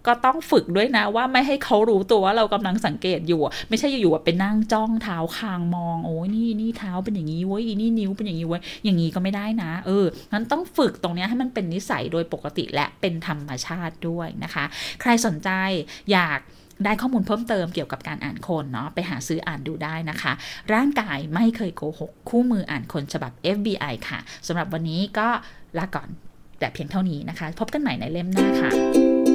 ก็ต้องฝึกด้วยนะว่าไม่ให้เขารู้ตัวว่าเรากำลังสังเกตอยู่ ไม่ใช่อยู่ๆไปนั่งจ้องเท้าคางมอง โอ้ยนี่นี่เท้าเป็นอย่างนี้เว้ยนี่นิ้วเป็นอย่างนี้เว้ยอย่างนี้ก็ไม่ได้นะ เอองั้นต้องฝึกตรงนี้ให้มันเป็นนิสัยโดยปกติและเป็นธรรมชาติด้วยนะคะ ใครสนใจอยาก ได้ข้อมูลเพิ่มเติมเกี่ยวกับการอ่านคนเนาะไปหาซื้ออ่านดูได้นะคะ ร่างกายไม่เคยโกหก คู่มืออ่านคนฉบับ FBI ค่ะสำหรับวันนี้ก็ลาก่อนแต่เพียงเท่านี้นะคะ พบกันใหม่ในเล่มหน้าค่ะ